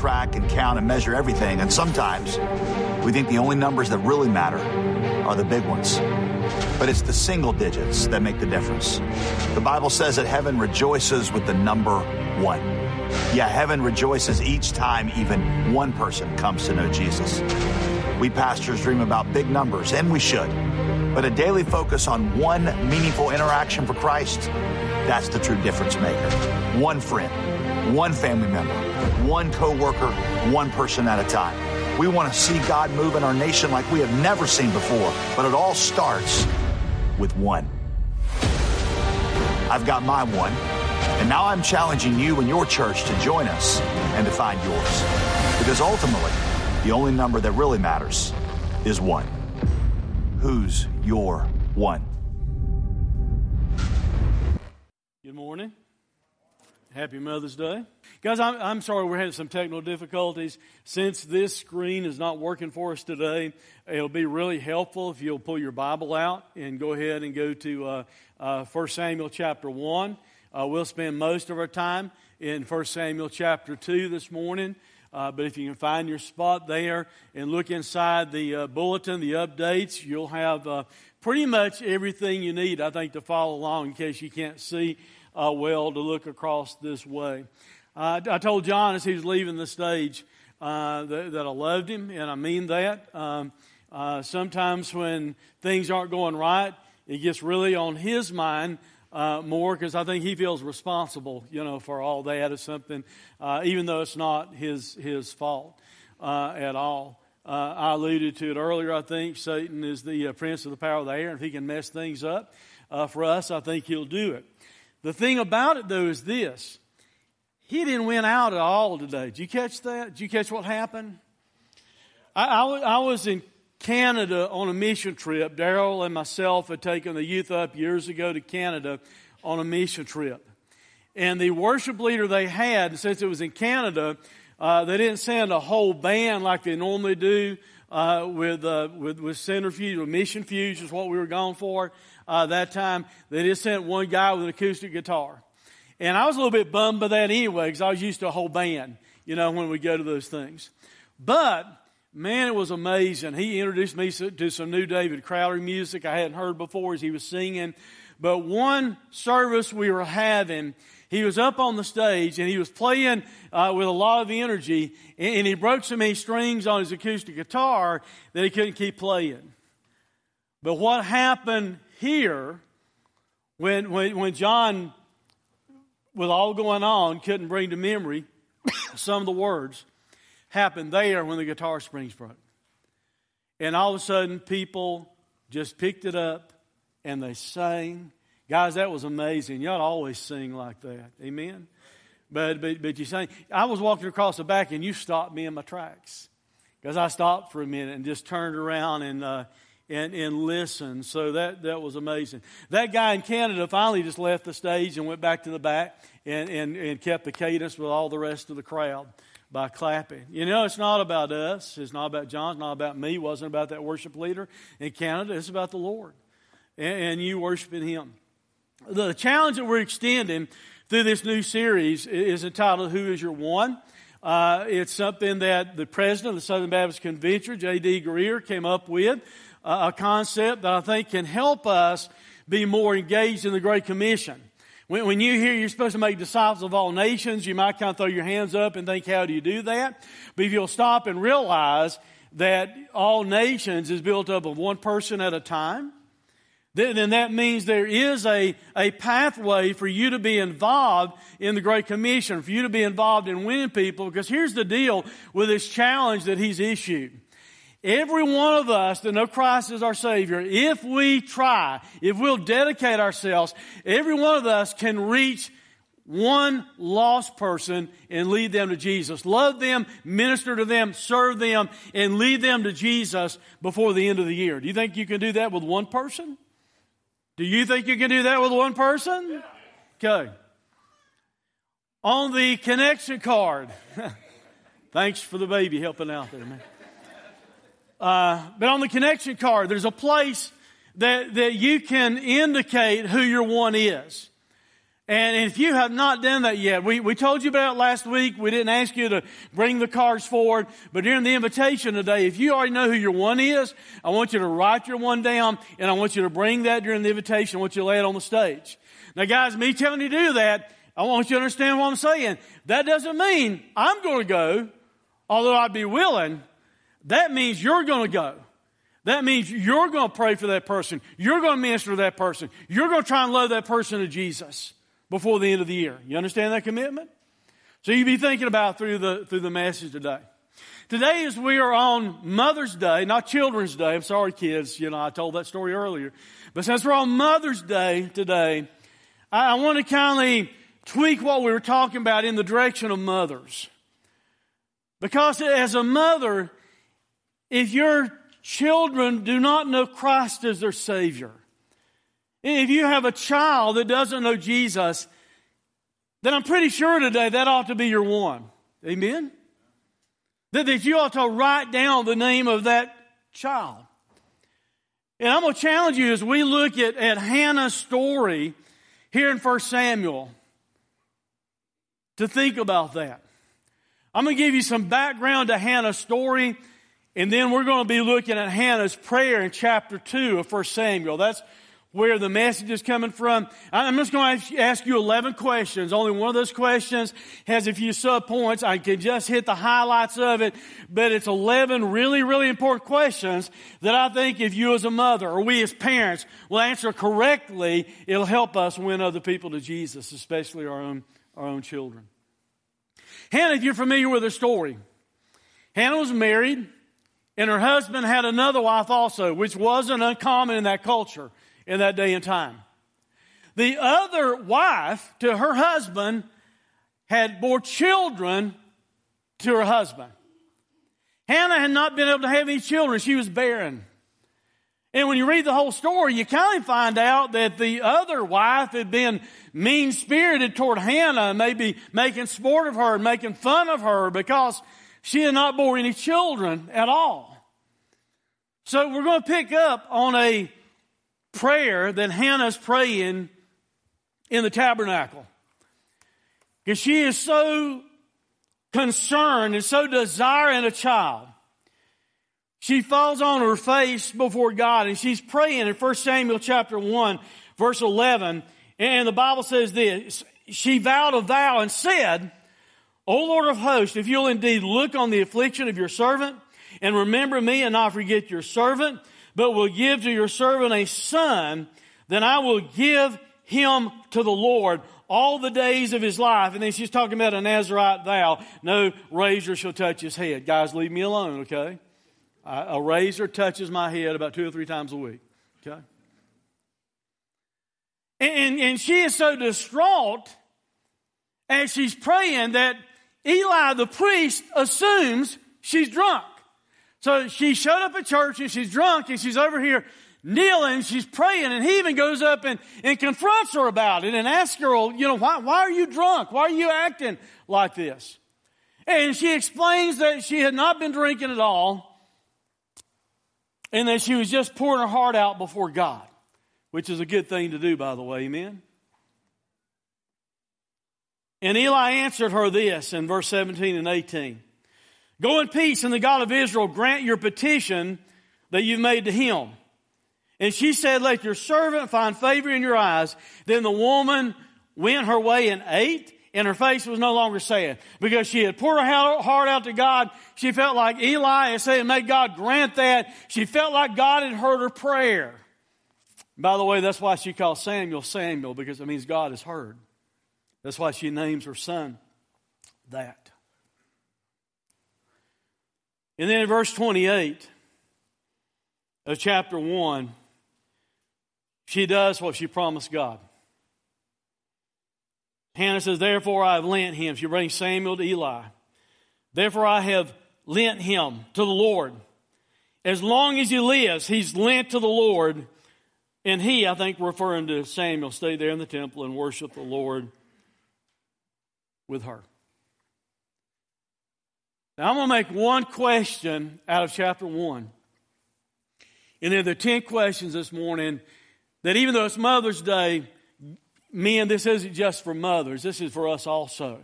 Track and count and measure everything, and sometimes we think the only numbers that really matter are the big ones. But it's the single digits that make the difference. The Bible says that heaven rejoices with the number one. Yeah, heaven rejoices each time even one person comes to know Jesus. We pastors dream about big numbers, and we should. But a daily focus on one meaningful interaction for Christ, that's the true difference maker. One friend, one family member, one coworker, one person at a time. We want to see God move in our nation like we have never seen before, but it all starts with one. I've got my one, and now I'm challenging you and your church to join us and to find yours. Because ultimately, the only number that really matters is one. Who's your one? Good morning. Happy Mother's Day. Guys, I'm, I'm sorry we're having some technical difficulties. Since this screen is not working for us today, it'll be really helpful if you'll pull your Bible out and go ahead and go to uh, uh, 1 Samuel chapter 1. Uh, we'll spend most of our time in 1 Samuel chapter 2 this morning. Uh, but if you can find your spot there and look inside the uh, bulletin, the updates, you'll have uh, pretty much everything you need, I think, to follow along in case you can't see uh, well to look across this way. Uh, I told John as he was leaving the stage uh, that, that, I loved him, and I mean that. Um, uh, sometimes when things aren't going right, it gets really on his mind uh, more because I think he feels responsible, you know, for all that or something, uh, even though it's not his his fault at all. I alluded to it earlier. I think Satan is the prince of the power of the air, and if he can mess things up for us, I think he'll do it. The thing about it, though, is this. He didn't win out at all today. Did you catch that? Did you catch what happened? I, was in Canada on a mission trip. Daryl and myself had taken the youth up years ago to Canada on a mission trip. And the worship leader they had, since it was in Canada, uh, they didn't send a whole band like they normally do uh, with, uh, with, with centrifuge, or MissionFuge is what we were going for uh, that time. They just sent one guy with an acoustic guitar. And I was a little bit bummed by that anyway, because I was used to a whole band, you know, when we go to those things. But, man, it was amazing. He introduced me to some new David Crowder music I hadn't heard before as he was singing. But one service we were having, he was up on the stage and he was playing uh, with a lot of energy, and, and he broke so many strings on his acoustic guitar that he couldn't keep playing. But what happened here, when, when, when John, with all going on, couldn't bring to memory some of the words, happened there when the guitar strings broke. And all of a sudden, people just picked it up and they sang. Guys, that was amazing. Y'all always sing like that. Amen? But, but, but you sang. I was walking across the back and you stopped me in my tracks. Because I stopped for a minute and just turned around and, uh, and, and listen. So that, that was amazing. That guy in Canada finally just left the stage and went back to the back and, and, and kept the cadence with all the rest of the crowd by clapping. You know, it's not about us. It's not about John. It's not about me. It wasn't about that worship leader in Canada. It's about the Lord and, and you worshiping Him. The challenge that we're extending through this new series is entitled Who is Your One? Uh, it's something that the president of the Southern Baptist Convention, J.D. Greear, came up with a concept that I think can help us be more engaged in the Great Commission. When, when you hear you're supposed to make disciples of all nations, you might kind of throw your hands up and think, how do you do that? But if you'll stop and realize that all nations is built up of one person at a time, then that means there is a, a pathway for you to be involved in the Great Commission, for you to be involved in winning people, because here's the deal with this challenge that he's issued. Every one of us that know Christ as our Savior, if we try, if we'll dedicate ourselves, every one of us can reach one lost person and lead them to Jesus. Love them, minister to them, serve them, and lead them to Jesus before the end of the year. Do you think you can do that with one person? Do you think you can do that with one person? Okay. On the connection card. Thanks for the baby helping out there, man. Uh, but on the connection card, there's a place that, that you can indicate who your one is. And if you have not done that yet, we, we told you about it last week. We didn't ask you to bring the cards forward. But during the invitation today, if you already know who your one is, I want you to write your one down and I want you to bring that during the invitation. I want you to lay it on the stage. Now guys, me telling you to do that, I want you to understand what I'm saying. That doesn't mean I'm going to go, although I'd be willing. That means you're going to go. That means you're going to pray for that person. You're going to minister to that person. You're going to try and love that person to Jesus before the end of the year. You understand that commitment? So you be thinking about through the, through the message today. Today as we are on Mother's Day, not Children's Day. I'm sorry, kids. You know, I told that story earlier. But since we're on Mother's Day today, I, I want to kindly tweak what we were talking about in the direction of mothers. Because as a mother, if your children do not know Christ as their Savior, if you have a child that doesn't know Jesus, then I'm pretty sure today that ought to be your one. Amen? That, that you ought to write down the name of that child. And I'm going to challenge you as we look at, at Hannah's story here in 1 Samuel to think about that. I'm going to give you some background to Hannah's story, and then we're going to be looking at Hannah's prayer in chapter 2 of 1 Samuel. That's where the message is coming from. I'm just going to ask you 11 questions. Only one of those questions has a few sub points. I can just hit the highlights of it, but it's 11 really, really important questions that I think if you as a mother or we as parents will answer correctly, it'll help us win other people to Jesus, especially our own, our own children. Hannah, if you're familiar with her story, Hannah was married and her husband had another wife also, which wasn't uncommon in that culture in that day and time. The other wife to her husband had bore children to her husband. Hannah had not been able to have any children. She was barren. And when you read the whole story, you kind of find out that the other wife had been mean spirited toward Hannah, maybe making sport of her and making fun of her because she had not bore any children at all. So we're going to pick up on a prayer that Hannah's praying in the tabernacle. Because she is so concerned and so desiring a child. She falls on her face before God and she's praying in 1 Samuel chapter 1 verse 11. And the Bible says this, she vowed a vow and said, O Lord of hosts, if you'll indeed look on the affliction of your servant and remember me and not forget your servant, but will give to your servant a son, then I will give him to the Lord all the days of his life. And then she's talking about a Nazarite vow. No razor shall touch his head. Guys, leave me alone, okay? A razor touches my head about two or three times a week, okay? And, and she is so distraught as she's praying that Eli the priest assumes she's drunk. So she showed up at church and she's drunk and she's over here kneeling, she's praying, and he even goes up and, and confronts her about it and asks her, oh, you know, why, why are you drunk? Why are you acting like this? And she explains that she had not been drinking at all and that she was just pouring her heart out before God, which is a good thing to do, by the way, amen? And Eli answered her this in verse 17 and 18. Go in peace, and the God of Israel grant your petition that you've made to him. And she said, Let your servant find favor in your eyes. Then the woman went her way and ate, and her face was no longer sad. Because she had poured her heart out to God. She felt like Eli had said, May God grant that. She felt like God had heard her prayer. By the way, that's why she calls Samuel Samuel, because it means God has heard. That's why she names her son that. And then in verse 28 of chapter 1, she does what she promised God. Hannah says, Therefore I have lent him. She brings Samuel to Eli. Therefore I have lent him to the Lord. As long as he lives, he's lent to the Lord. And he, I think, referring to Samuel, stayed there in the temple and worshiped the Lord with her. Now I'm going to make one question out of chapter 1. And then there are 10 questions this morning that even though it's Mother's Day, men, this isn't just for mothers, this is for us also.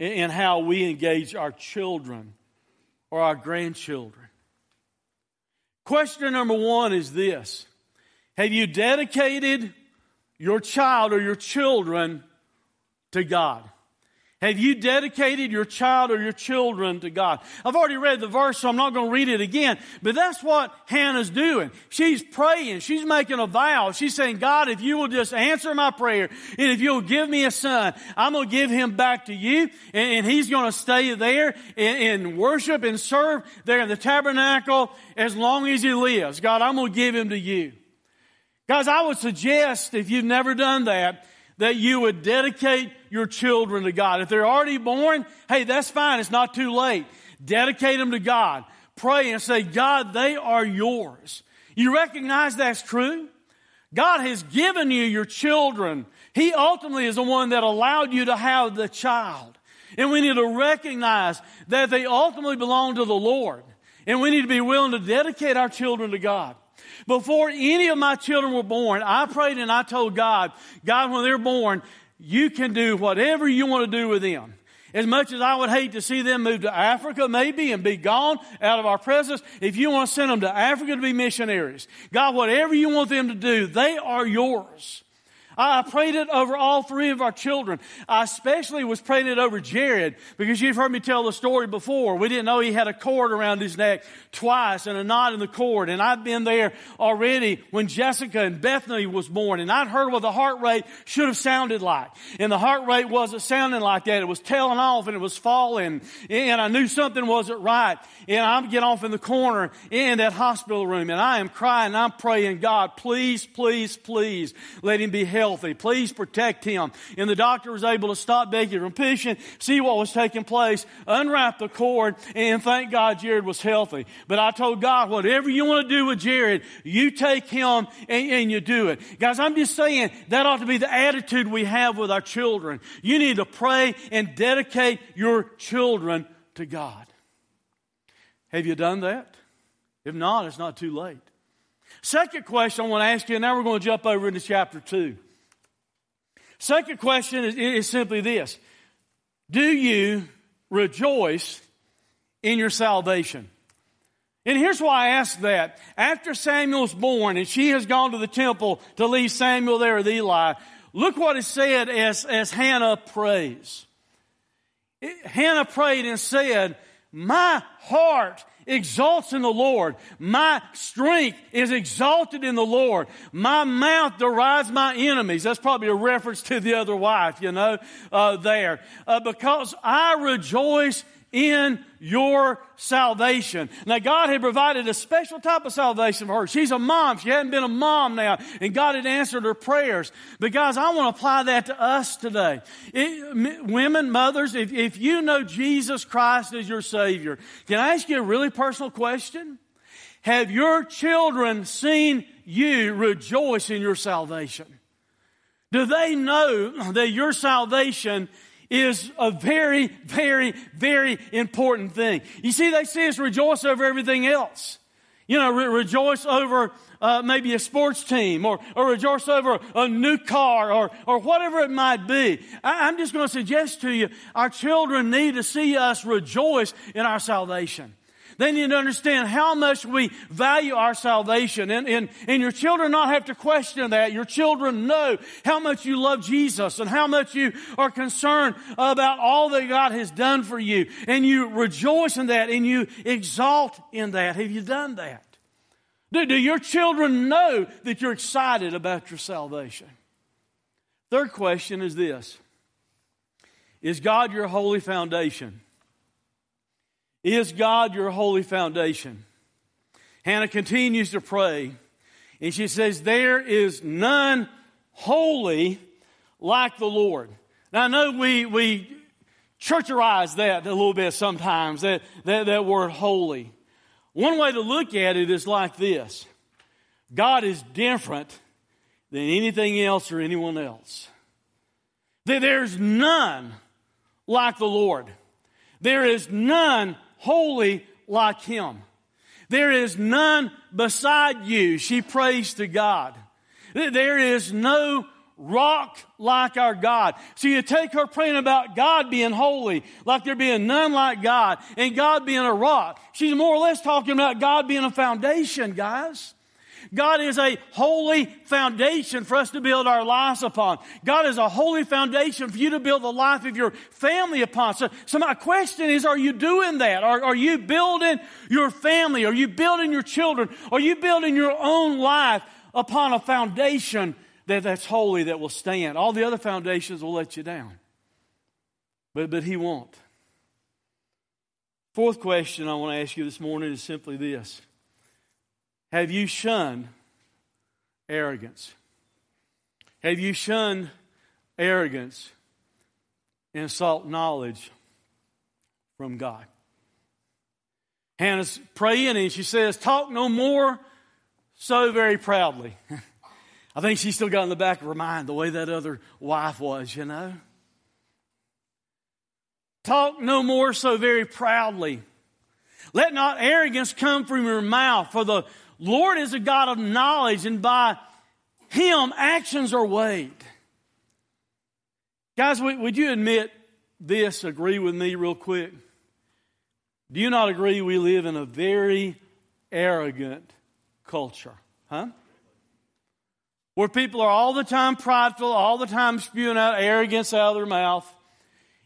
In how we engage our children or our grandchildren. Question number one is this Have you dedicated your child or your children to God? Have you dedicated your child or your children to God? I've already read the verse, so I'm not going to read it again, but that's what Hannah's doing. She's praying. She's making a vow. She's saying, God, if you will just answer my prayer, and if you'll give me a son, I'm going to give him back to you, and, he's going to stay there and, worship and serve there in the tabernacle as long as he lives. God, I'm going to give him to you. Guys, I would suggest, if you've never done that, that you would dedicate your children to God. If they're already born, hey, that's fine. It's not too late. Dedicate them to God. Pray and say, God, they are yours. You recognize that's true? God has given you your children. He ultimately is the one that allowed you to have the child. And we need to recognize that they ultimately belong to the Lord. And we need to be willing to dedicate our children to God. Before any of my children were born, I prayed and I told God, God, when they're born, you can do whatever you want to do with them. As much as I would hate to see them move to Africa maybe and be gone out of our presence, if you want to send them to Africa to be missionaries, God, whatever you want them to do, they are yours. I prayed it over all three of our children. I especially was praying it over Jared because you've heard me tell the story before. We didn't know he had a cord around his neck twice and a knot in the cord. And I'd been there already when Jessica and Bethany was born and I'd heard what the heart rate should have sounded like. And the heart rate wasn't sounding like that. It was tailing off and it was falling and I knew something wasn't right. And I'm get off in the corner in that hospital room and I am crying. I'm praying, God, please, please, please let him be healthy healthy. Please protect him. And the doctor was able to stop Becky from pushing, see what was taking place, unwrap the cord, and thank God Jared was healthy. But I told God, whatever you want to do with Jared, you take him and, and you do it. Guys, I'm just saying that ought to be the attitude we have with our children. You need to pray and dedicate your children to God. Have you done that? If not, it's not too late. Second question I want to ask you, and now we're going to jump over into chapter 2. Second question is, is simply this Do you rejoice in your salvation? And here's why I ask that. After Samuel's born and she has gone to the temple to leave Samuel there with Eli, look what is said as, as Hannah prays. Hannah prayed and said, My heart exalts in the Lord. My strength is exalted in the Lord. My mouth derides my enemies. That's probably a reference to the other wife, you know, uh, there. Uh, because I rejoice in your salvation. Now, God had provided a special type of salvation for her. She's a mom. She hadn't been a mom now, and God had answered her prayers. But, guys, I want to apply that to us today. It, women, mothers, if, if you know Jesus Christ as your Savior, can I ask you a really personal question? Have your children seen you rejoice in your salvation? Do they know that your salvation is a very, very, very important thing. You see, they see us rejoice over everything else. You know, re- rejoice over uh, maybe a sports team or, or rejoice over a new car or, or whatever it might be. I, I'm just going to suggest to you, our children need to see us rejoice in our salvation. They need to understand how much we value our salvation. And, and, and your children not have to question that. Your children know how much you love Jesus and how much you are concerned about all that God has done for you. And you rejoice in that and you exalt in that. Have you done that? Do, do your children know that you're excited about your salvation? Third question is this Is God your holy foundation? Is God your holy foundation? Hannah continues to pray, and she says, There is none holy like the Lord. Now, I know we, we churcherize that a little bit sometimes, that, that, that word holy. One way to look at it is like this God is different than anything else or anyone else. There's none like the Lord. There is none holy like Him. There is none beside you. She prays to God. There is no rock like our God. So you take her praying about God being holy, like there being none like God, and God being a rock. She's more or less talking about God being a foundation, guys. God is a holy foundation for us to build our lives upon. God is a holy foundation for you to build the life of your family upon. So, so my question is, are you doing that? Are, are you building your family? Are you building your children? Are you building your own life upon a foundation that, that's holy that will stand? All the other foundations will let you down. But, but he won't. Fourth question I want to ask you this morning is simply this have you shunned arrogance? Have you shunned arrogance and sought knowledge from God? Hannah's praying and she says, Talk no more so very proudly. I think she's still got in the back of her mind the way that other wife was, you know. Talk no more so very proudly. Let not arrogance come from your mouth, for the Lord is a God of knowledge, and by Him, actions are weighed. Guys, would you admit this? Agree with me, real quick. Do you not agree we live in a very arrogant culture? Huh? Where people are all the time prideful, all the time spewing out arrogance out of their mouth.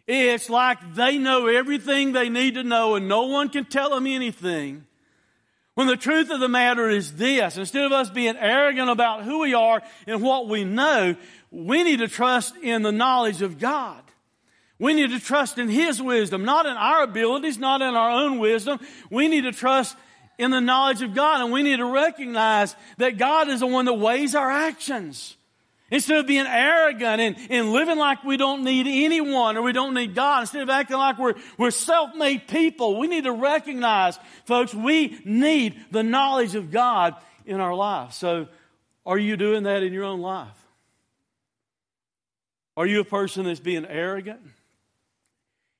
It's like they know everything they need to know and no one can tell them anything. When the truth of the matter is this, instead of us being arrogant about who we are and what we know, we need to trust in the knowledge of God. We need to trust in His wisdom, not in our abilities, not in our own wisdom. We need to trust in the knowledge of God and we need to recognize that God is the one that weighs our actions. Instead of being arrogant and, and living like we don't need anyone or we don't need God, instead of acting like we're, we're self-made people, we need to recognize, folks, we need the knowledge of God in our life. So, are you doing that in your own life? Are you a person that's being arrogant?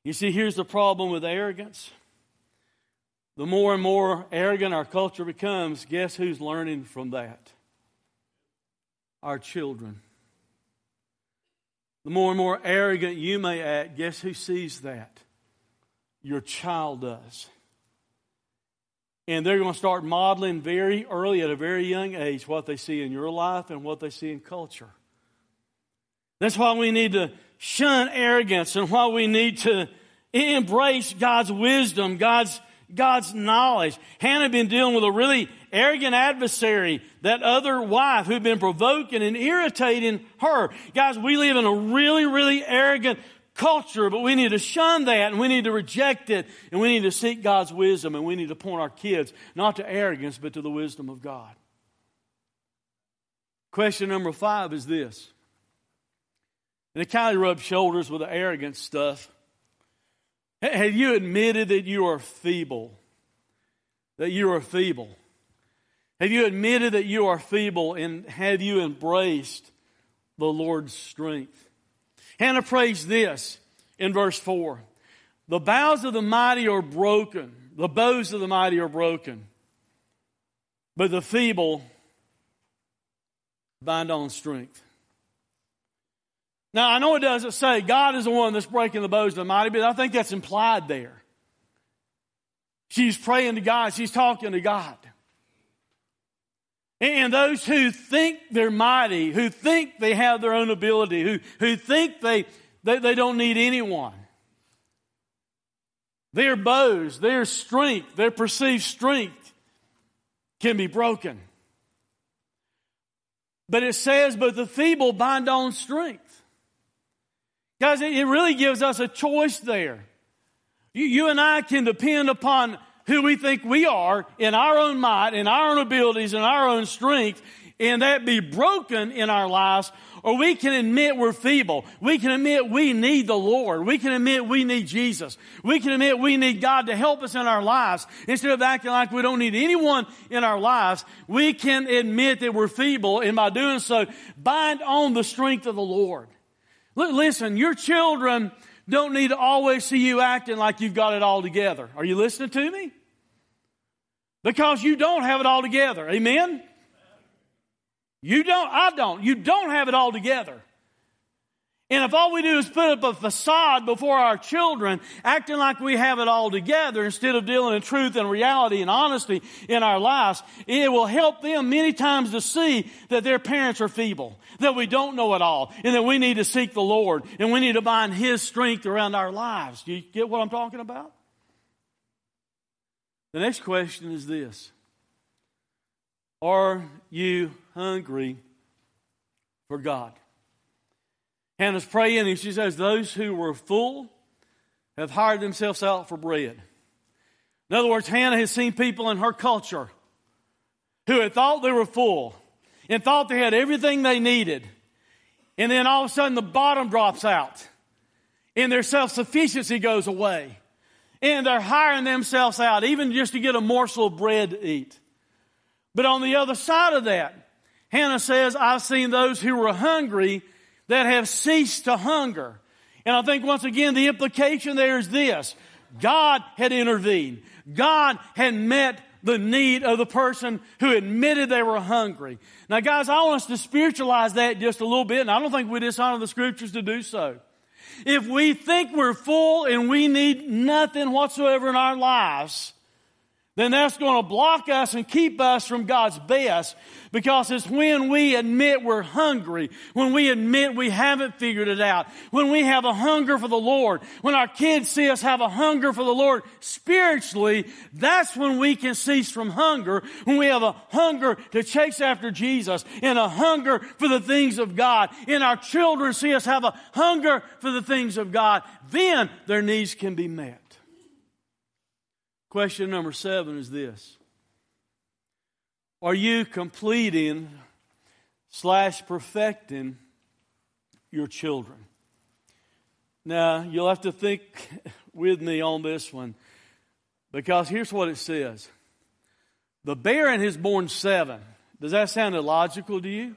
You see, here's the problem with arrogance. The more and more arrogant our culture becomes, guess who's learning from that? Our children. The more and more arrogant you may act, guess who sees that? Your child does. And they're going to start modeling very early at a very young age what they see in your life and what they see in culture. That's why we need to shun arrogance and why we need to embrace God's wisdom, God's God's knowledge. Hannah had been dealing with a really arrogant adversary, that other wife who'd been provoking and irritating her. Guys, we live in a really, really arrogant culture, but we need to shun that and we need to reject it and we need to seek God's wisdom and we need to point our kids not to arrogance but to the wisdom of God. Question number five is this. And it kind of rubs shoulders with the arrogant stuff. Have you admitted that you are feeble? That you are feeble? Have you admitted that you are feeble and have you embraced the Lord's strength? Hannah prays this in verse 4 The bows of the mighty are broken, the bows of the mighty are broken, but the feeble bind on strength. Now, I know it doesn't say God is the one that's breaking the bows of the mighty, but I think that's implied there. She's praying to God, she's talking to God. And those who think they're mighty, who think they have their own ability, who, who think they, they, they don't need anyone, their bows, their strength, their perceived strength can be broken. But it says, but the feeble bind on strength. Guys, it really gives us a choice there. You, you and I can depend upon who we think we are in our own might, in our own abilities, in our own strength, and that be broken in our lives, or we can admit we're feeble. We can admit we need the Lord. We can admit we need Jesus. We can admit we need God to help us in our lives. Instead of acting like we don't need anyone in our lives, we can admit that we're feeble, and by doing so, bind on the strength of the Lord. Listen, your children don't need to always see you acting like you've got it all together. Are you listening to me? Because you don't have it all together. Amen? You don't, I don't. You don't have it all together. And if all we do is put up a facade before our children, acting like we have it all together instead of dealing in truth and reality and honesty in our lives, it will help them many times to see that their parents are feeble, that we don't know it all, and that we need to seek the Lord, and we need to bind His strength around our lives. Do you get what I'm talking about? The next question is this Are you hungry for God? Hannah's praying and she says, Those who were full have hired themselves out for bread. In other words, Hannah has seen people in her culture who had thought they were full and thought they had everything they needed. And then all of a sudden the bottom drops out and their self sufficiency goes away. And they're hiring themselves out, even just to get a morsel of bread to eat. But on the other side of that, Hannah says, I've seen those who were hungry that have ceased to hunger. And I think once again, the implication there is this. God had intervened. God had met the need of the person who admitted they were hungry. Now guys, I want us to spiritualize that just a little bit, and I don't think we dishonor the scriptures to do so. If we think we're full and we need nothing whatsoever in our lives, then that's going to block us and keep us from God's best because it's when we admit we're hungry, when we admit we haven't figured it out, when we have a hunger for the Lord, when our kids see us have a hunger for the Lord spiritually, that's when we can cease from hunger, when we have a hunger to chase after Jesus and a hunger for the things of God, and our children see us have a hunger for the things of God, then their needs can be met. Question number seven is this Are you completing slash perfecting your children? Now, you'll have to think with me on this one because here's what it says The barren has born seven. Does that sound illogical to you?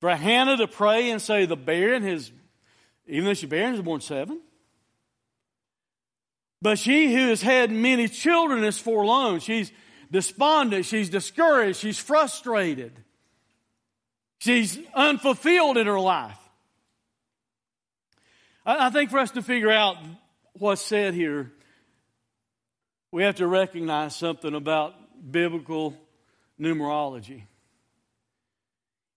For Hannah to pray and say the barren has, even though she's barren, has born seven? But she who has had many children is forlorn. She's despondent. She's discouraged. She's frustrated. She's unfulfilled in her life. I think for us to figure out what's said here, we have to recognize something about biblical numerology.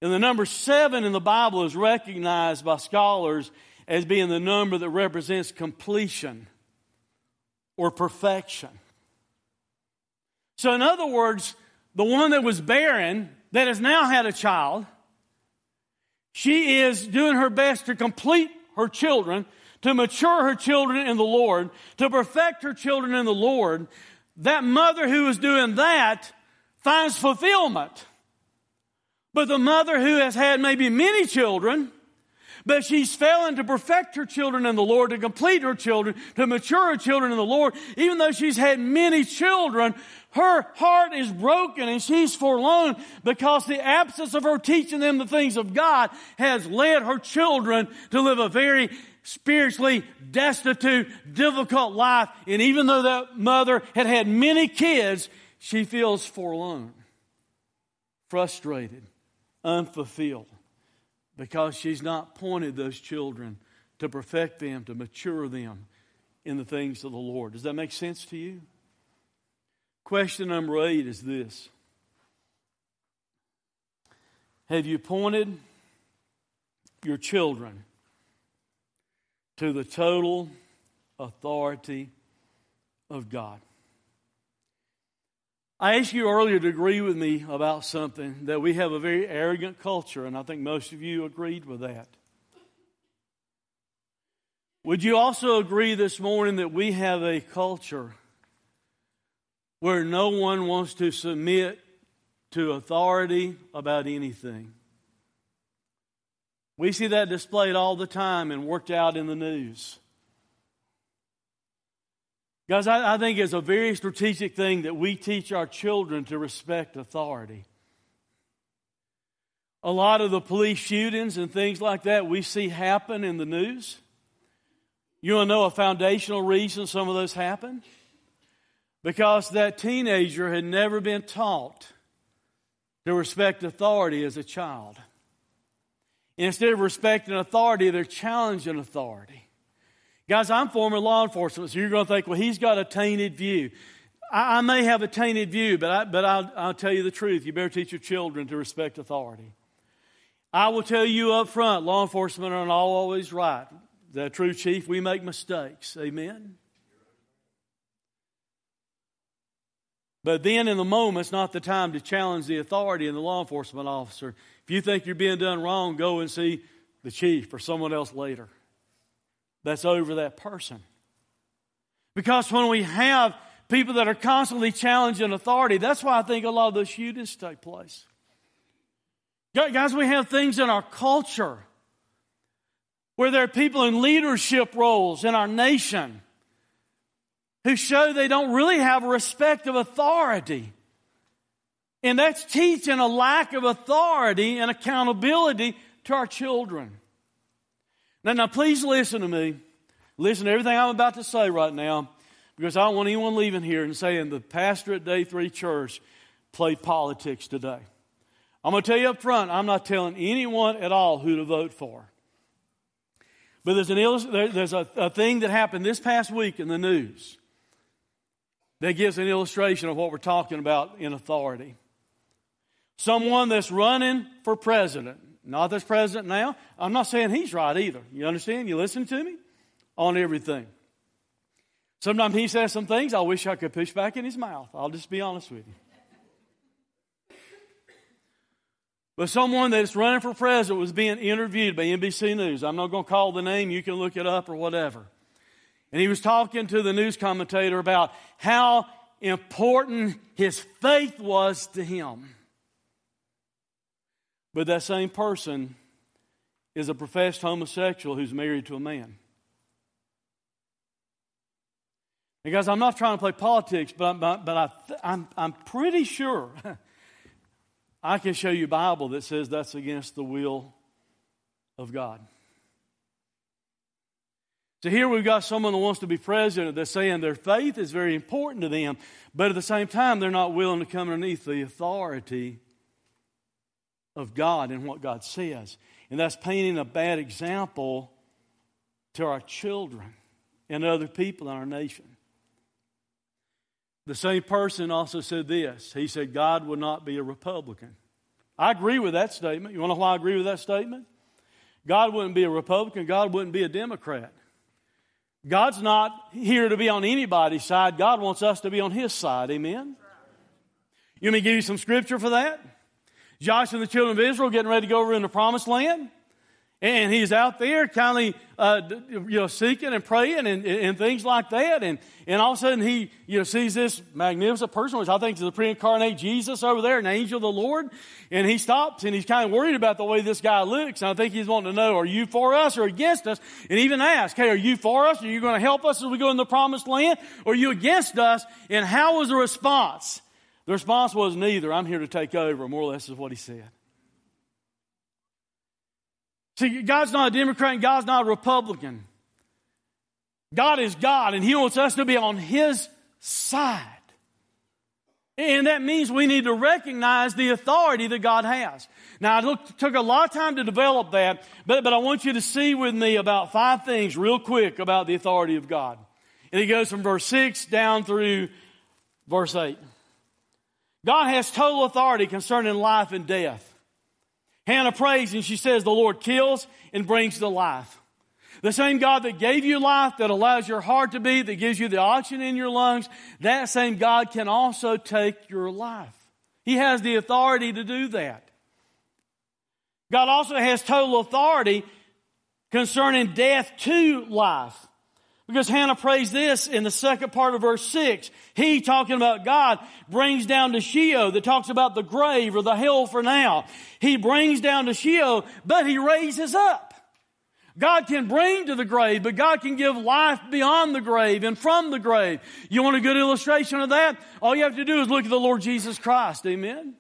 And the number seven in the Bible is recognized by scholars as being the number that represents completion or perfection. So, in other words, the one that was barren, that has now had a child, she is doing her best to complete her children, to mature her children in the Lord, to perfect her children in the Lord. That mother who is doing that finds fulfillment. But the mother who has had maybe many children but she's failing to perfect her children in the Lord, to complete her children, to mature her children in the Lord. Even though she's had many children, her heart is broken and she's forlorn because the absence of her teaching them the things of God has led her children to live a very spiritually destitute, difficult life. And even though that mother had had many kids, she feels forlorn, frustrated, unfulfilled because she's not pointed those children to perfect them, to mature them in the things of the Lord. Does that make sense to you? Question number eight is this Have you pointed your children to the total authority of God? I asked you earlier to agree with me about something that we have a very arrogant culture, and I think most of you agreed with that. Would you also agree this morning that we have a culture where no one wants to submit to authority about anything. We see that displayed all the time and worked out in the news. Guys, I, I, think it's a very strategic thing that we teach our children to respect authority. A lot of the police shootings and things like that we see happen in the news. You want to know a foundational reason some of those happen? Because that teenager had never been taught to respect authority as a child. Instead of respecting authority, they're challenging authority. Guys, I'm former law enforcement, so you're going to think, well, he's got a tainted view. I, I may have a tainted view, but, I, but I'll, I'll tell you the truth. You better teach your children to respect authority. I will tell you up front, law enforcement are not always right. The true chief, we make mistakes. Amen? But then in the moment, it's not the time to challenge the authority and the law enforcement officer. If you think you're being done wrong, go and see the chief or someone else later that's over that person. Because when we have people that are constantly challenging authority, that's why I think a lot of those shootings take place. Guys, we have things in our culture where there are people in leadership roles in our nation who show they don't really have respect of authority. And that's teaching a lack of authority and accountability to our children. Now, now, please listen to me. Listen to everything I'm about to say right now, because I don't want anyone leaving here and saying the pastor at Day 3 Church played politics today. I'm going to tell you up front, I'm not telling anyone at all who to vote for. But there's, an, there's a, a thing that happened this past week in the news that gives an illustration of what we're talking about in authority. Someone that's running for president, not this president now. I'm not saying he's right either. You understand? You listen to me on everything. Sometimes he says some things I wish I could push back in his mouth. I'll just be honest with you. But someone that's running for president was being interviewed by NBC News. I'm not going to call the name, you can look it up or whatever. And he was talking to the news commentator about how important his faith was to him. But that same person is a professed homosexual who's married to a man. And guys, I'm not trying to play politics, but, but, but I, I'm, I'm pretty sure I can show you a Bible that says that's against the will of God. So here we've got someone that wants to be president that's saying their faith is very important to them, but at the same time, they're not willing to come underneath the authority of God and what God says. And that's painting a bad example to our children and other people in our nation. The same person also said this. He said, God would not be a Republican. I agree with that statement. You want to know why I agree with that statement? God wouldn't be a Republican, God wouldn't be a Democrat. God's not here to be on anybody's side. God wants us to be on His side. Amen? You want me to give you some scripture for that? Joshua and the children of Israel getting ready to go over in the promised land. And he's out there kind of, uh, you know, seeking and praying and, and things like that. And, and all of a sudden he, you know, sees this magnificent person, which I think is the pre-incarnate Jesus over there, an angel of the Lord. And he stops and he's kind of worried about the way this guy looks. And I think he's wanting to know, are you for us or against us? And even ask, hey, are you for us? Are you going to help us as we go in the promised land? Or are you against us? And how was the response? The response was neither. I'm here to take over. More or less is what he said. See, God's not a Democrat and God's not a Republican. God is God and He wants us to be on His side. And that means we need to recognize the authority that God has. Now, it look, took a lot of time to develop that, but, but I want you to see with me about five things real quick about the authority of God. And it goes from verse 6 down through verse 8. God has total authority concerning life and death. Hannah prays and she says, The Lord kills and brings to life. The same God that gave you life, that allows your heart to beat, that gives you the oxygen in your lungs, that same God can also take your life. He has the authority to do that. God also has total authority concerning death to life. Because Hannah prays this in the second part of verse 6. He, talking about God, brings down to Sheol that talks about the grave or the hell for now. He brings down to Sheol, but he raises up. God can bring to the grave, but God can give life beyond the grave and from the grave. You want a good illustration of that? All you have to do is look at the Lord Jesus Christ. Amen.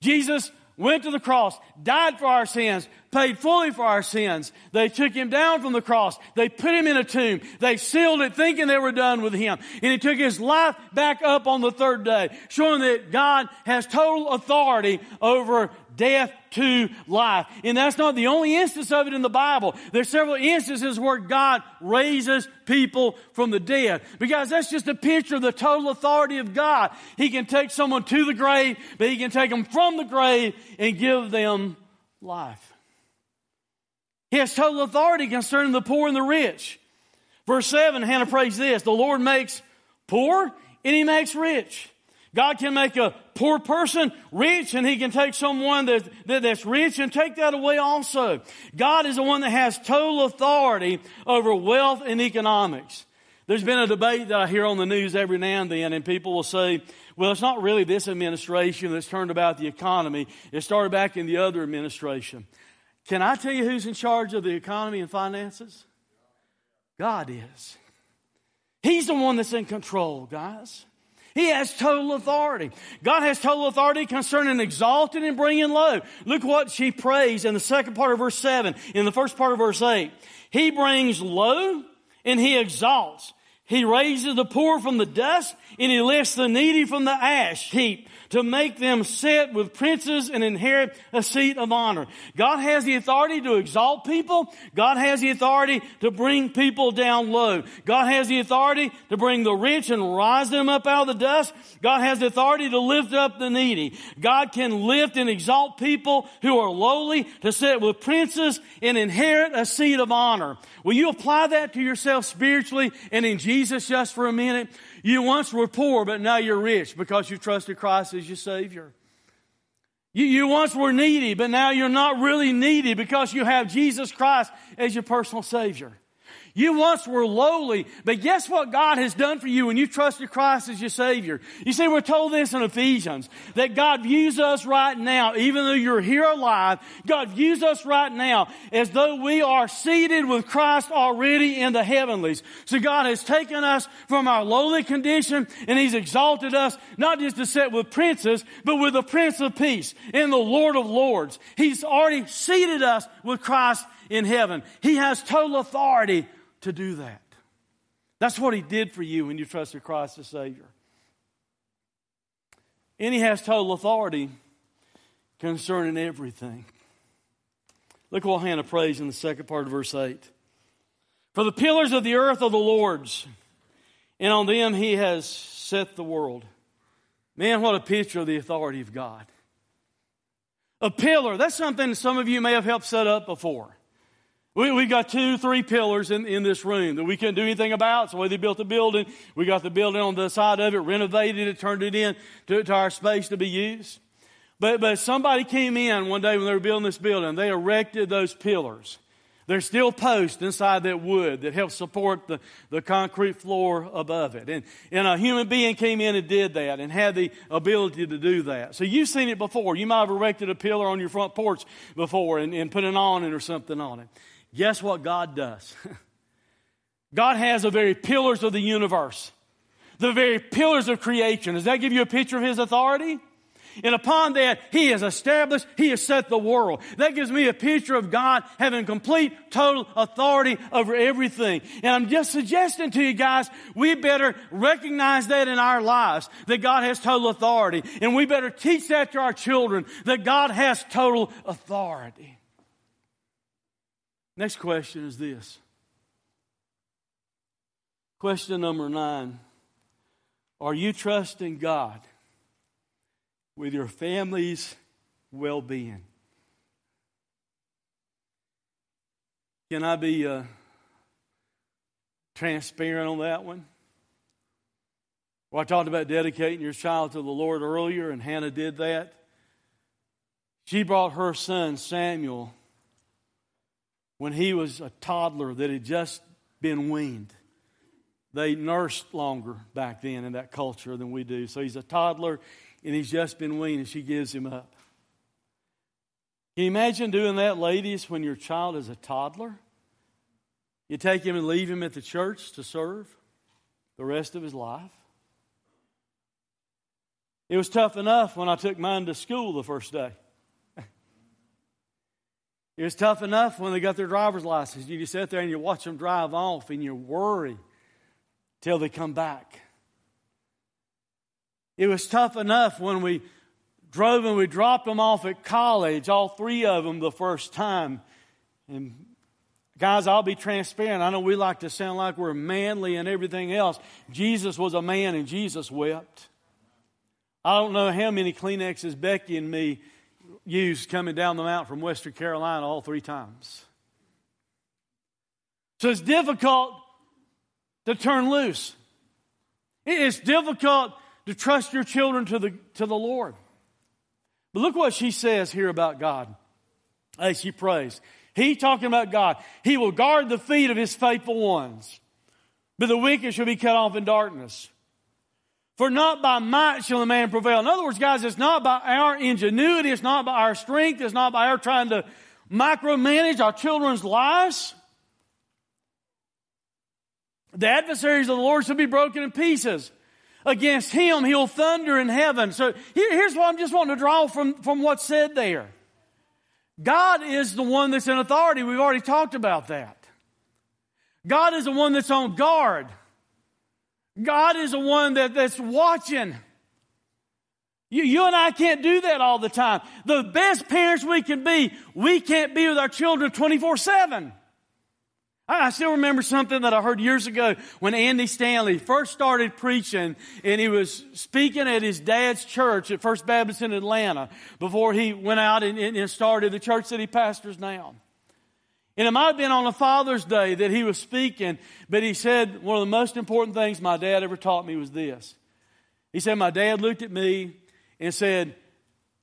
Jesus went to the cross, died for our sins, paid fully for our sins. They took him down from the cross. They put him in a tomb. They sealed it thinking they were done with him. And he took his life back up on the third day, showing that God has total authority over death to life. And that's not the only instance of it in the Bible. There's several instances where God raises people from the dead. Because that's just a picture of the total authority of God. He can take someone to the grave, but he can take them from the grave and give them life. He has total authority concerning the poor and the rich. Verse 7, Hannah prays this The Lord makes poor and he makes rich. God can make a poor person rich and he can take someone that, that, that's rich and take that away also. God is the one that has total authority over wealth and economics. There's been a debate that I hear on the news every now and then and people will say, well, it's not really this administration that's turned about the economy. It started back in the other administration. Can I tell you who's in charge of the economy and finances? God is. He's the one that's in control, guys. He has total authority. God has total authority concerning exalting and bringing low. Look what she prays in the second part of verse 7, in the first part of verse 8. He brings low and he exalts. He raises the poor from the dust and he lifts the needy from the ash heap to make them sit with princes and inherit a seat of honor. God has the authority to exalt people. God has the authority to bring people down low. God has the authority to bring the rich and rise them up out of the dust. God has the authority to lift up the needy. God can lift and exalt people who are lowly to sit with princes and inherit a seat of honor. Will you apply that to yourself spiritually and in Jesus just for a minute? You once were poor, but now you're rich because you trusted Christ as your Savior. You, you once were needy, but now you're not really needy because you have Jesus Christ as your personal Savior. You once were lowly, but guess what God has done for you when you trusted Christ as your Savior? You see, we're told this in Ephesians, that God views us right now, even though you're here alive, God views us right now as though we are seated with Christ already in the heavenlies. So God has taken us from our lowly condition and He's exalted us, not just to sit with princes, but with the Prince of Peace and the Lord of Lords. He's already seated us with Christ in heaven. He has total authority to do that. That's what He did for you when you trusted Christ as Savior. And He has total authority concerning everything. Look what Hannah prays in the second part of verse 8. For the pillars of the earth are the Lord's, and on them He has set the world. Man, what a picture of the authority of God. A pillar, that's something some of you may have helped set up before. We, we got two, three pillars in, in this room that we couldn't do anything about. So, the way they built the building, we got the building on the side of it, renovated it, turned it in to, to our space to be used. But, but somebody came in one day when they were building this building. They erected those pillars. There's still posts inside that wood that help support the, the concrete floor above it. And, and a human being came in and did that and had the ability to do that. So you've seen it before. You might have erected a pillar on your front porch before and, and put an awning or something on it. Guess what God does? God has the very pillars of the universe, the very pillars of creation. Does that give you a picture of His authority? And upon that, He has established, He has set the world. That gives me a picture of God having complete, total authority over everything. And I'm just suggesting to you guys, we better recognize that in our lives, that God has total authority. And we better teach that to our children, that God has total authority. Next question is this. Question number nine Are you trusting God with your family's well being? Can I be uh, transparent on that one? Well, I talked about dedicating your child to the Lord earlier, and Hannah did that. She brought her son Samuel when he was a toddler that had just been weaned. they nursed longer back then in that culture than we do. So he's a toddler and he's just been weaned and she gives him up. Can you imagine doing that, ladies, when your child is a toddler? You take him and leave him at the church to serve the rest of his life. It was tough enough when I took mine to school the first day. It was tough enough when they got their driver's license. You just sit there and you watch them drive off and you worry till they come back. It was tough enough when we drove and we dropped them off at college, all three of them the first time. And guys, I'll be transparent. I know we like to sound like we're manly and everything else. Jesus was a man and Jesus wept. I don't know how many Kleenexes Becky and me used coming down the mountain from Western Carolina all three times. So it's difficult to turn loose. It's difficult to trust your children to the, to the Lord. But look what she says here about God as she prays. He talking about God. He will guard the feet of his faithful ones, but the wicked shall be cut off in darkness. For not by might shall a man prevail. In other words, guys, it's not by our ingenuity, it's not by our strength, it's not by our trying to micromanage our children's lives. The adversaries of the Lord shall be broken in pieces. Against him, he'll thunder in heaven. So here, here's what I'm just wanting to draw from, from what's said there. God is the one that's in authority. We've already talked about that. God is the one that's on guard. God is the one that, that's watching. You, you and I can't do that all the time. The best parents we can be, we can't be with our children 24 7. I still remember something that I heard years ago when Andy Stanley first started preaching and he was speaking at his dad's church at First Baptist in Atlanta before he went out and, and started the church that he pastors now. And it might have been on a Father's Day that he was speaking, but he said one of the most important things my dad ever taught me was this. He said, My dad looked at me and said,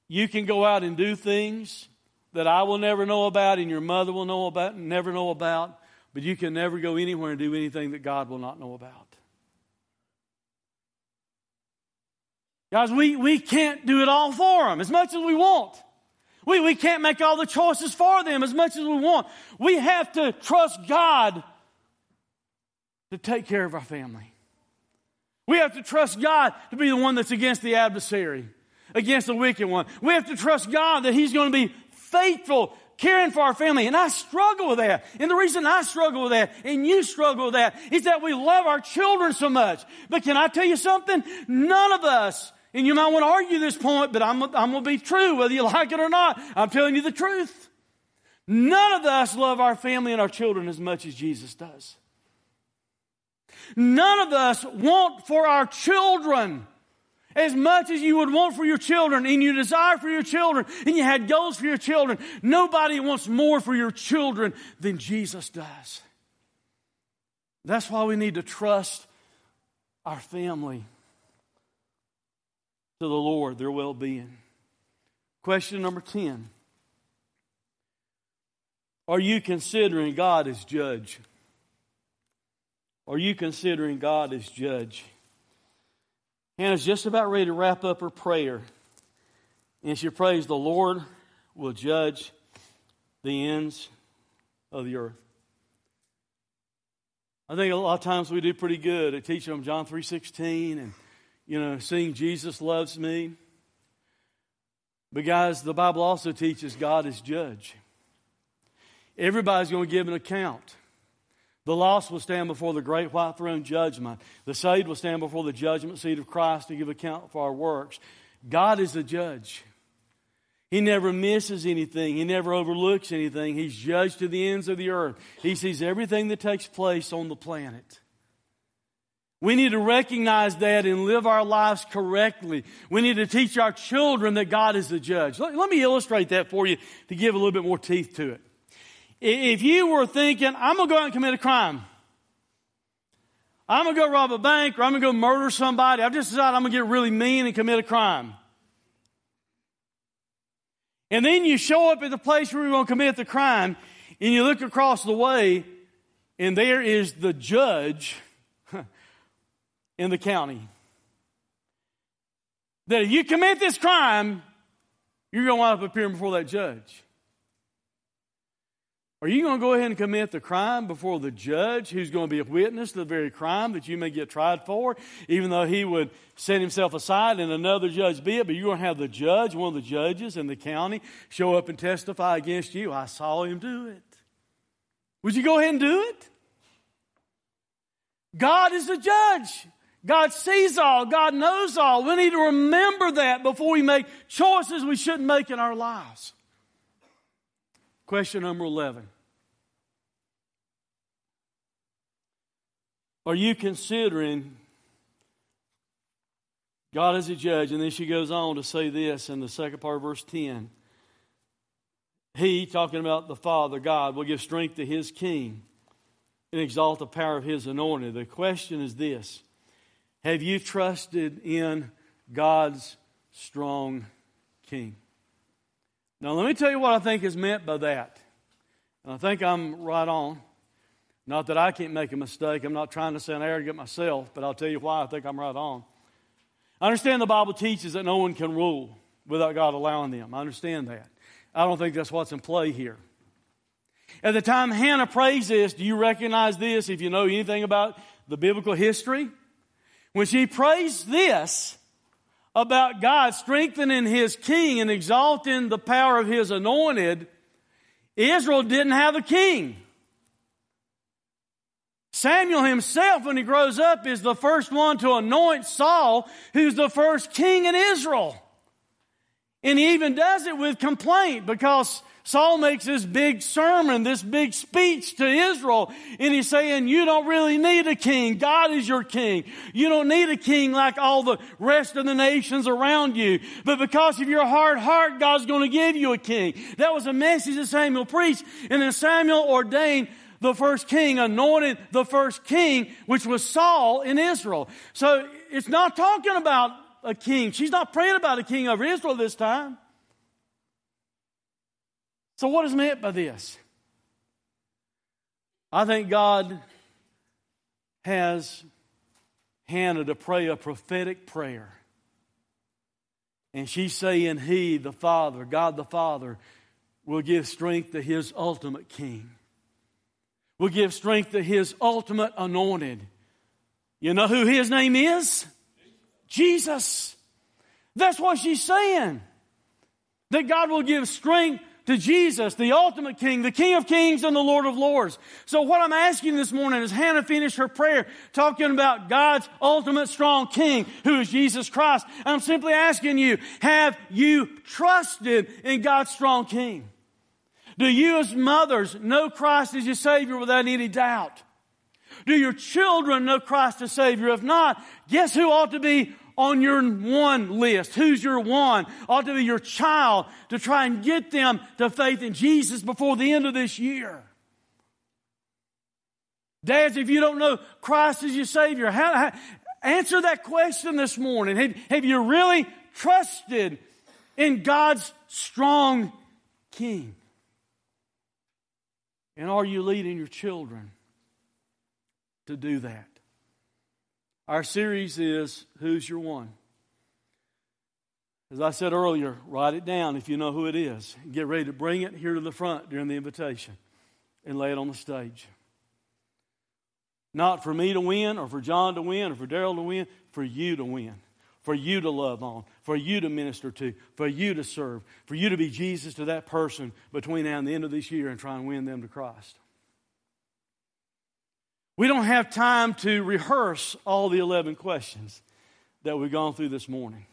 You can go out and do things that I will never know about and your mother will know about never know about, but you can never go anywhere and do anything that God will not know about. Guys, we, we can't do it all for them as much as we want. We, we can't make all the choices for them as much as we want. We have to trust God to take care of our family. We have to trust God to be the one that's against the adversary, against the wicked one. We have to trust God that He's going to be faithful caring for our family. And I struggle with that. And the reason I struggle with that and you struggle with that is that we love our children so much. But can I tell you something? None of us, and you might want to argue this point, but I'm, I'm going to be true whether you like it or not. I'm telling you the truth. None of us love our family and our children as much as Jesus does. None of us want for our children as much as you would want for your children and you desire for your children and you had goals for your children. Nobody wants more for your children than Jesus does. That's why we need to trust our family to the Lord, their well being. Question number 10 Are you considering God as judge? Are you considering God as judge? Hannah's just about ready to wrap up her prayer. And she prays, The Lord will judge the ends of the earth. I think a lot of times we do pretty good at teaching them John 3.16 and, you know, seeing Jesus loves me. But guys, the Bible also teaches God is judge. Everybody's going to give an account. The lost will stand before the great white throne judgment. The saved will stand before the judgment seat of Christ to give account for our works. God is the judge. He never misses anything. He never overlooks anything. He's judged to the ends of the earth. He sees everything that takes place on the planet. We need to recognize that and live our lives correctly. We need to teach our children that God is the judge. Let, let me illustrate that for you to give a little bit more teeth to it. If you were thinking, I'm going to go out and commit a crime, I'm going to go rob a bank or I'm going to go murder somebody, I've just decided I'm going to get really mean and commit a crime. And then you show up at the place where you're going to commit the crime and you look across the way and there is the judge in the county. That if you commit this crime, you're going to wind up appearing before that judge. Are you going to go ahead and commit the crime before the judge who's going to be a witness to the very crime that you may get tried for, even though he would set himself aside and another judge be it? But you're going to have the judge, one of the judges in the county, show up and testify against you. I saw him do it. Would you go ahead and do it? God is the judge. God sees all. God knows all. We need to remember that before we make choices we shouldn't make in our lives. Question number 11. Are you considering God as a judge? And then she goes on to say this in the second part of verse 10. He, talking about the Father, God, will give strength to his king and exalt the power of his anointing. The question is this Have you trusted in God's strong king? Now, let me tell you what I think is meant by that. And I think I'm right on. Not that I can't make a mistake. I'm not trying to sound arrogant myself, but I'll tell you why I think I'm right on. I understand the Bible teaches that no one can rule without God allowing them. I understand that. I don't think that's what's in play here. At the time Hannah prays this, do you recognize this if you know anything about the biblical history? When she prays this, about God strengthening his king and exalting the power of his anointed, Israel didn't have a king. Samuel himself, when he grows up, is the first one to anoint Saul, who's the first king in Israel. And he even does it with complaint because Saul makes this big sermon, this big speech to Israel, and he's saying, You don't really need a king. God is your king. You don't need a king like all the rest of the nations around you. But because of your hard heart, God's going to give you a king. That was a message that Samuel preached, and then Samuel ordained the first king, anointed the first king, which was Saul in Israel. So it's not talking about a king. She's not praying about a king over Israel this time. So, what is meant by this? I think God has Hannah to pray a prophetic prayer. And she's saying, He, the Father, God the Father, will give strength to His ultimate King, will give strength to His ultimate anointed. You know who His name is? Jesus. That's what she's saying. That God will give strength to Jesus, the ultimate King, the King of Kings and the Lord of Lords. So what I'm asking this morning is Hannah finished her prayer talking about God's ultimate strong King, who is Jesus Christ. I'm simply asking you, have you trusted in God's strong King? Do you as mothers know Christ as your Savior without any doubt? Do your children know Christ as Savior? If not, guess who ought to be on your one list. Who's your one? Ought to be your child to try and get them to faith in Jesus before the end of this year. Dads, if you don't know Christ as your Savior, how, how, answer that question this morning. Have, have you really trusted in God's strong King? And are you leading your children to do that? Our series is Who's Your One? As I said earlier, write it down if you know who it is. Get ready to bring it here to the front during the invitation and lay it on the stage. Not for me to win or for John to win or for Daryl to win, for you to win, for you to love on, for you to minister to, for you to serve, for you to be Jesus to that person between now and the end of this year and try and win them to Christ. We don't have time to rehearse all the 11 questions that we've gone through this morning.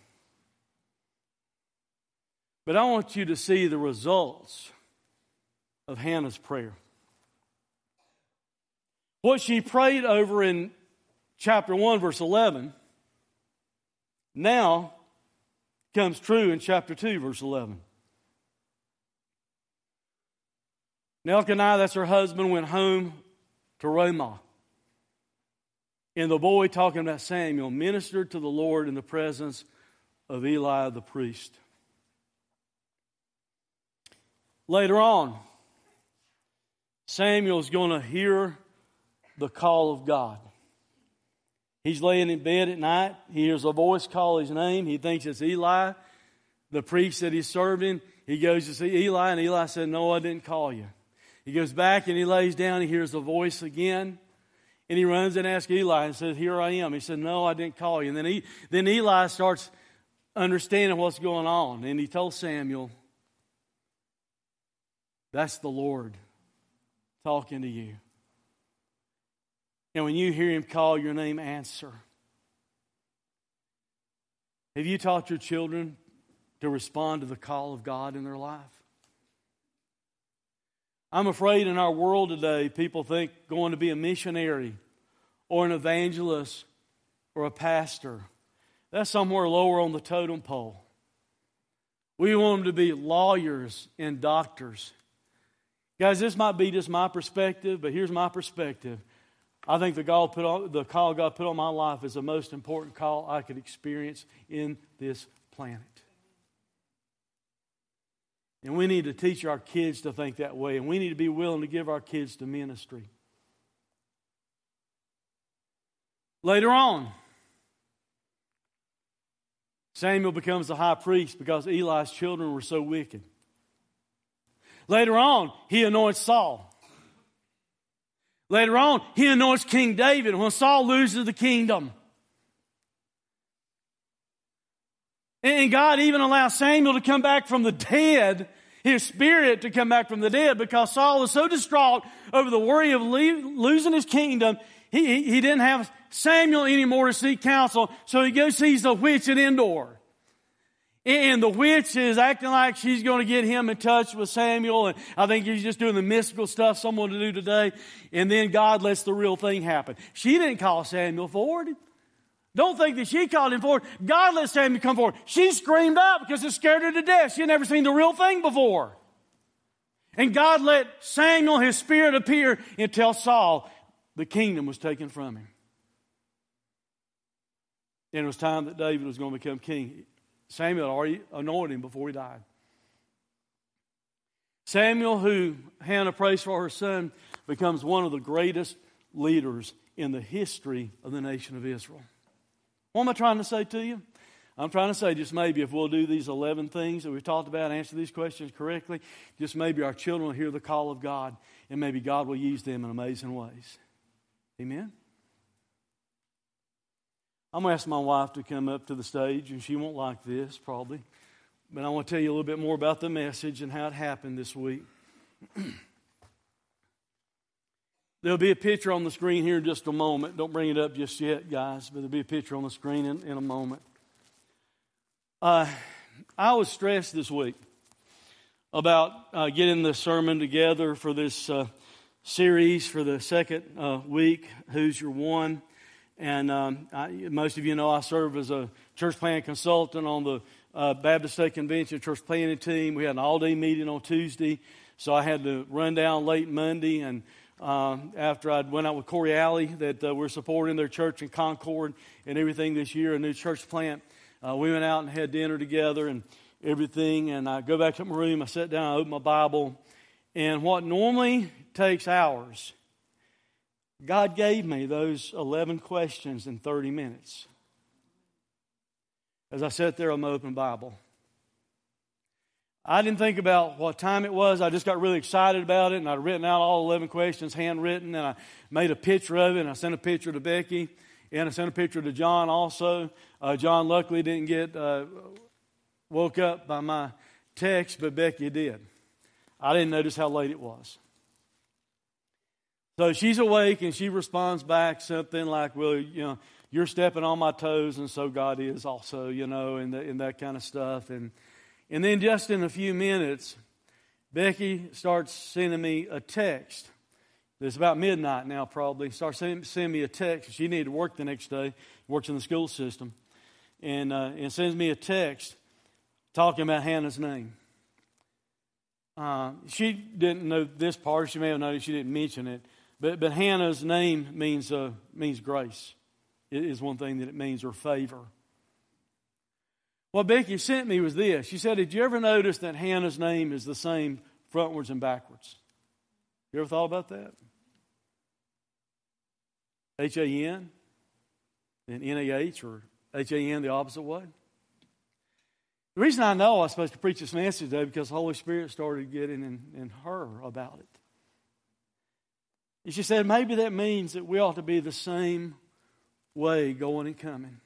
But I want you to see the results of Hannah's prayer. What she prayed over in chapter 1, verse 11, now comes true in chapter 2, verse 11. Now, Elkanah, that's her husband, went home to Ramah. And the boy, talking about Samuel, ministered to the Lord in the presence of Eli the priest. Later on, Samuel's going to hear the call of God. He's laying in bed at night. He hears a voice call his name. He thinks it's Eli, the priest that he's serving. He goes to see Eli, and Eli said, No, I didn't call you. He goes back and he lays down. He hears the voice again. And he runs and asks Eli and says, Here I am. He said, No, I didn't call you. And then, he, then Eli starts understanding what's going on. And he told Samuel, That's the Lord talking to you. And when you hear him call your name, answer. Have you taught your children to respond to the call of God in their life? I'm afraid in our world today, people think going to be a missionary or an evangelist or a pastor, that's somewhere lower on the totem pole. We want them to be lawyers and doctors. Guys, this might be just my perspective, but here's my perspective. I think the call, put on, the call God put on my life is the most important call I could experience in this planet. And we need to teach our kids to think that way, and we need to be willing to give our kids to ministry. Later on, Samuel becomes the high priest because Eli's children were so wicked. Later on, he anoints Saul. Later on, he anoints King David when Saul loses the kingdom. And God even allows Samuel to come back from the dead, his spirit to come back from the dead, because Saul was so distraught over the worry of losing his kingdom, he, he, didn't have Samuel anymore to seek counsel, so he goes sees the witch at Endor. And the witch is acting like she's going to get him in touch with Samuel. And I think he's just doing the mystical stuff someone to do today. And then God lets the real thing happen. She didn't call Samuel forward. Don't think that she called him forward. God let Samuel come forward. She screamed out because it scared her to death. She had never seen the real thing before. And God let Samuel, his spirit, appear and tell Saul the kingdom was taken from him. And it was time that David was going to become king. Samuel already anointed him before he died. Samuel, who Hannah prays for her son, becomes one of the greatest leaders in the history of the nation of Israel. What am I trying to say to you? I'm trying to say just maybe if we'll do these 11 things that we've talked about, answer these questions correctly, just maybe our children will hear the call of God and maybe God will use them in amazing ways. Amen? I'm going to ask my wife to come up to the stage, and she won't like this probably. But I want to tell you a little bit more about the message and how it happened this week. There'll be a picture on the screen here in just a moment. Don't bring it up just yet, guys, but there'll be a picture on the screen in, in a moment. Uh, I was stressed this week about uh, getting the sermon together for this uh, series for the second uh, week, Who's Your One? And um, I, most of you know I serve as a church planting consultant on the uh, Baptist State Convention church planting team. We had an all day meeting on Tuesday, so I had to run down late Monday. And uh, after I went out with Corey Alley, that uh, we're supporting their church in Concord and everything this year, a new church plant, uh, we went out and had dinner together and everything. And I go back to my room, I sat down, I open my Bible, and what normally takes hours God gave me those 11 questions in 30 minutes. As I sat there on my open Bible, I didn't think about what time it was. I just got really excited about it, and I'd written out all 11 questions handwritten, and I made a picture of it, and I sent a picture to Becky, and I sent a picture to John also. Uh, John luckily didn't get uh, woke up by my text, but Becky did. I didn't notice how late it was. So she's awake and she responds back something like, Well, you know, you're stepping on my toes, and so God is also, you know, and, and that kind of stuff. And, and then just in a few minutes, Becky starts sending me a text. It's about midnight now, probably. Starts sending, me a text. She needed to work the next day, works in the school system, and, uh, and sends me a text talking about Hannah's name. Uh, she didn't know this part. She may have noticed she didn't mention it. But, but Hannah's name means, uh, means grace, it is one thing that it means, or favor. What Becky sent me was this. She said, Did you ever notice that Hannah's name is the same frontwards and backwards? You ever thought about that? H A N than NAH or HAN the opposite way. The reason I know I was supposed to preach this message today because the Holy Spirit started getting in, in her about it. And she said, maybe that means that we ought to be the same way going and coming.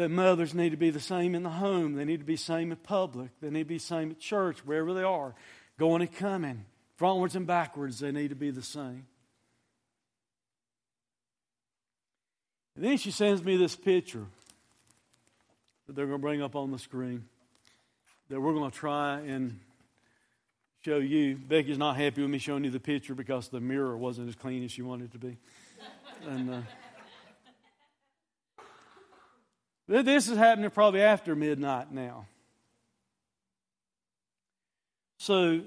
That mothers need to be the same in the home. They need to be same in public. They need to be same at church, wherever they are, going and coming. Frontwards and backwards, they need to be the same. And then she sends me this picture that they're going to bring up on the screen that we're going to try and show you. Becky's not happy with me showing you the picture because the mirror wasn't as clean as she wanted it to be. And uh, this is happening probably after midnight now. So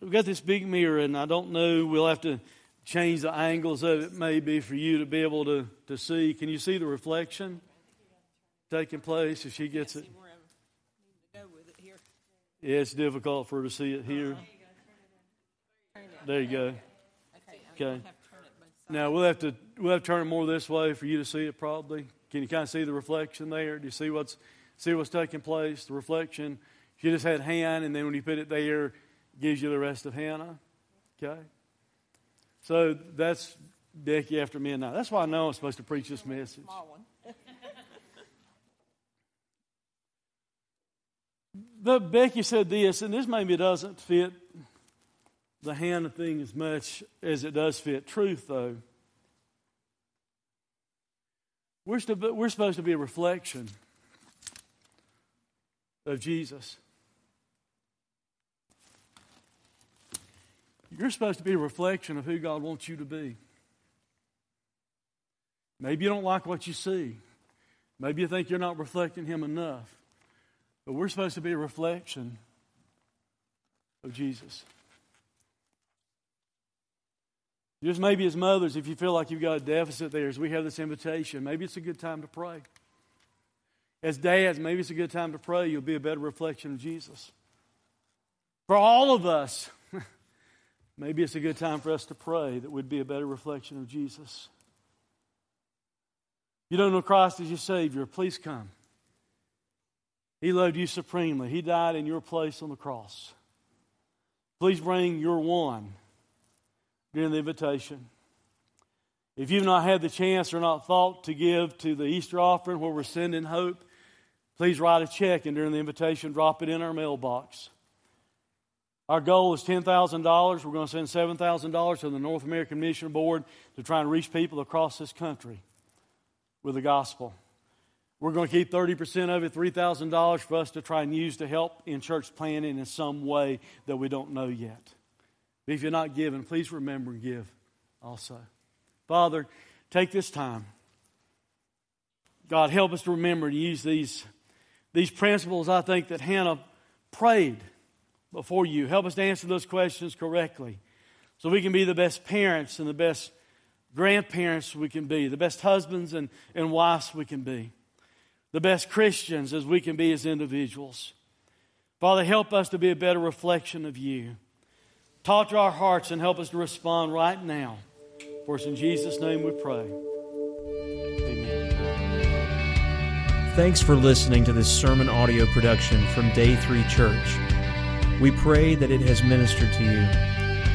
we've got this big mirror, and I don't know, we'll have to change the angles of it maybe for you to be able to, to see. Can you see the reflection taking place if she gets it? Yeah, it's difficult for her to see it here. There you go. Okay. Now we'll have to we'll have to turn it more this way for you to see it probably. Can you kind of see the reflection there? Do you see what's see what's taking place? The reflection. She just had Hannah, and then when you put it there, it gives you the rest of Hannah. Okay. So that's Becky after midnight. That's why I know I'm supposed to preach this message. but Becky said this, and this maybe doesn't fit the Hannah thing as much as it does fit truth, though. We're, we're supposed to be a reflection of Jesus. You're supposed to be a reflection of who God wants you to be. Maybe you don't like what you see. Maybe you think you're not reflecting Him enough. But we're supposed to be a reflection of Jesus. Just maybe as mothers, if you feel like you've got a deficit there, as we have this invitation, maybe it's a good time to pray. As dads, maybe it's a good time to pray. You'll be a better reflection of Jesus. For all of us, maybe it's a good time for us to pray that we'd be a better reflection of Jesus. You don't know Christ as your Savior, please come. He loved you supremely. He died in your place on the cross. Please bring your one during the invitation. If you've not had the chance or not thought to give to the Easter offering where we're sending hope, please write a check and during the invitation, drop it in our mailbox. Our goal is $10,000. We're going to send $7,000 to the North American Mission Board to try and reach people across this country with the gospel. We're going to keep 30% of it, $3,000 for us to try and use to help in church planting in some way that we don't know yet. But if you're not giving, please remember and give also. Father, take this time. God, help us to remember and use these, these principles I think that Hannah prayed before you. Help us to answer those questions correctly so we can be the best parents and the best grandparents we can be, the best husbands and, and wives we can be, the best Christians as we can be as individuals. Father, help us to be a better reflection of you. Talk to our hearts and help us to respond right now. For us in Jesus' name we pray. Amen. Thanks for listening to this sermon audio production from Day 3 Church. We pray that it has ministered to you.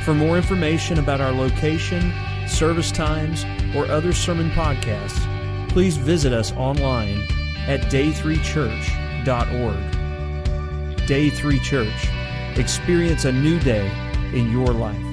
For more information about our location, service times, or other sermon podcasts, please visit us online at day3church.org. Day 3 Church. Experience a new day in your life.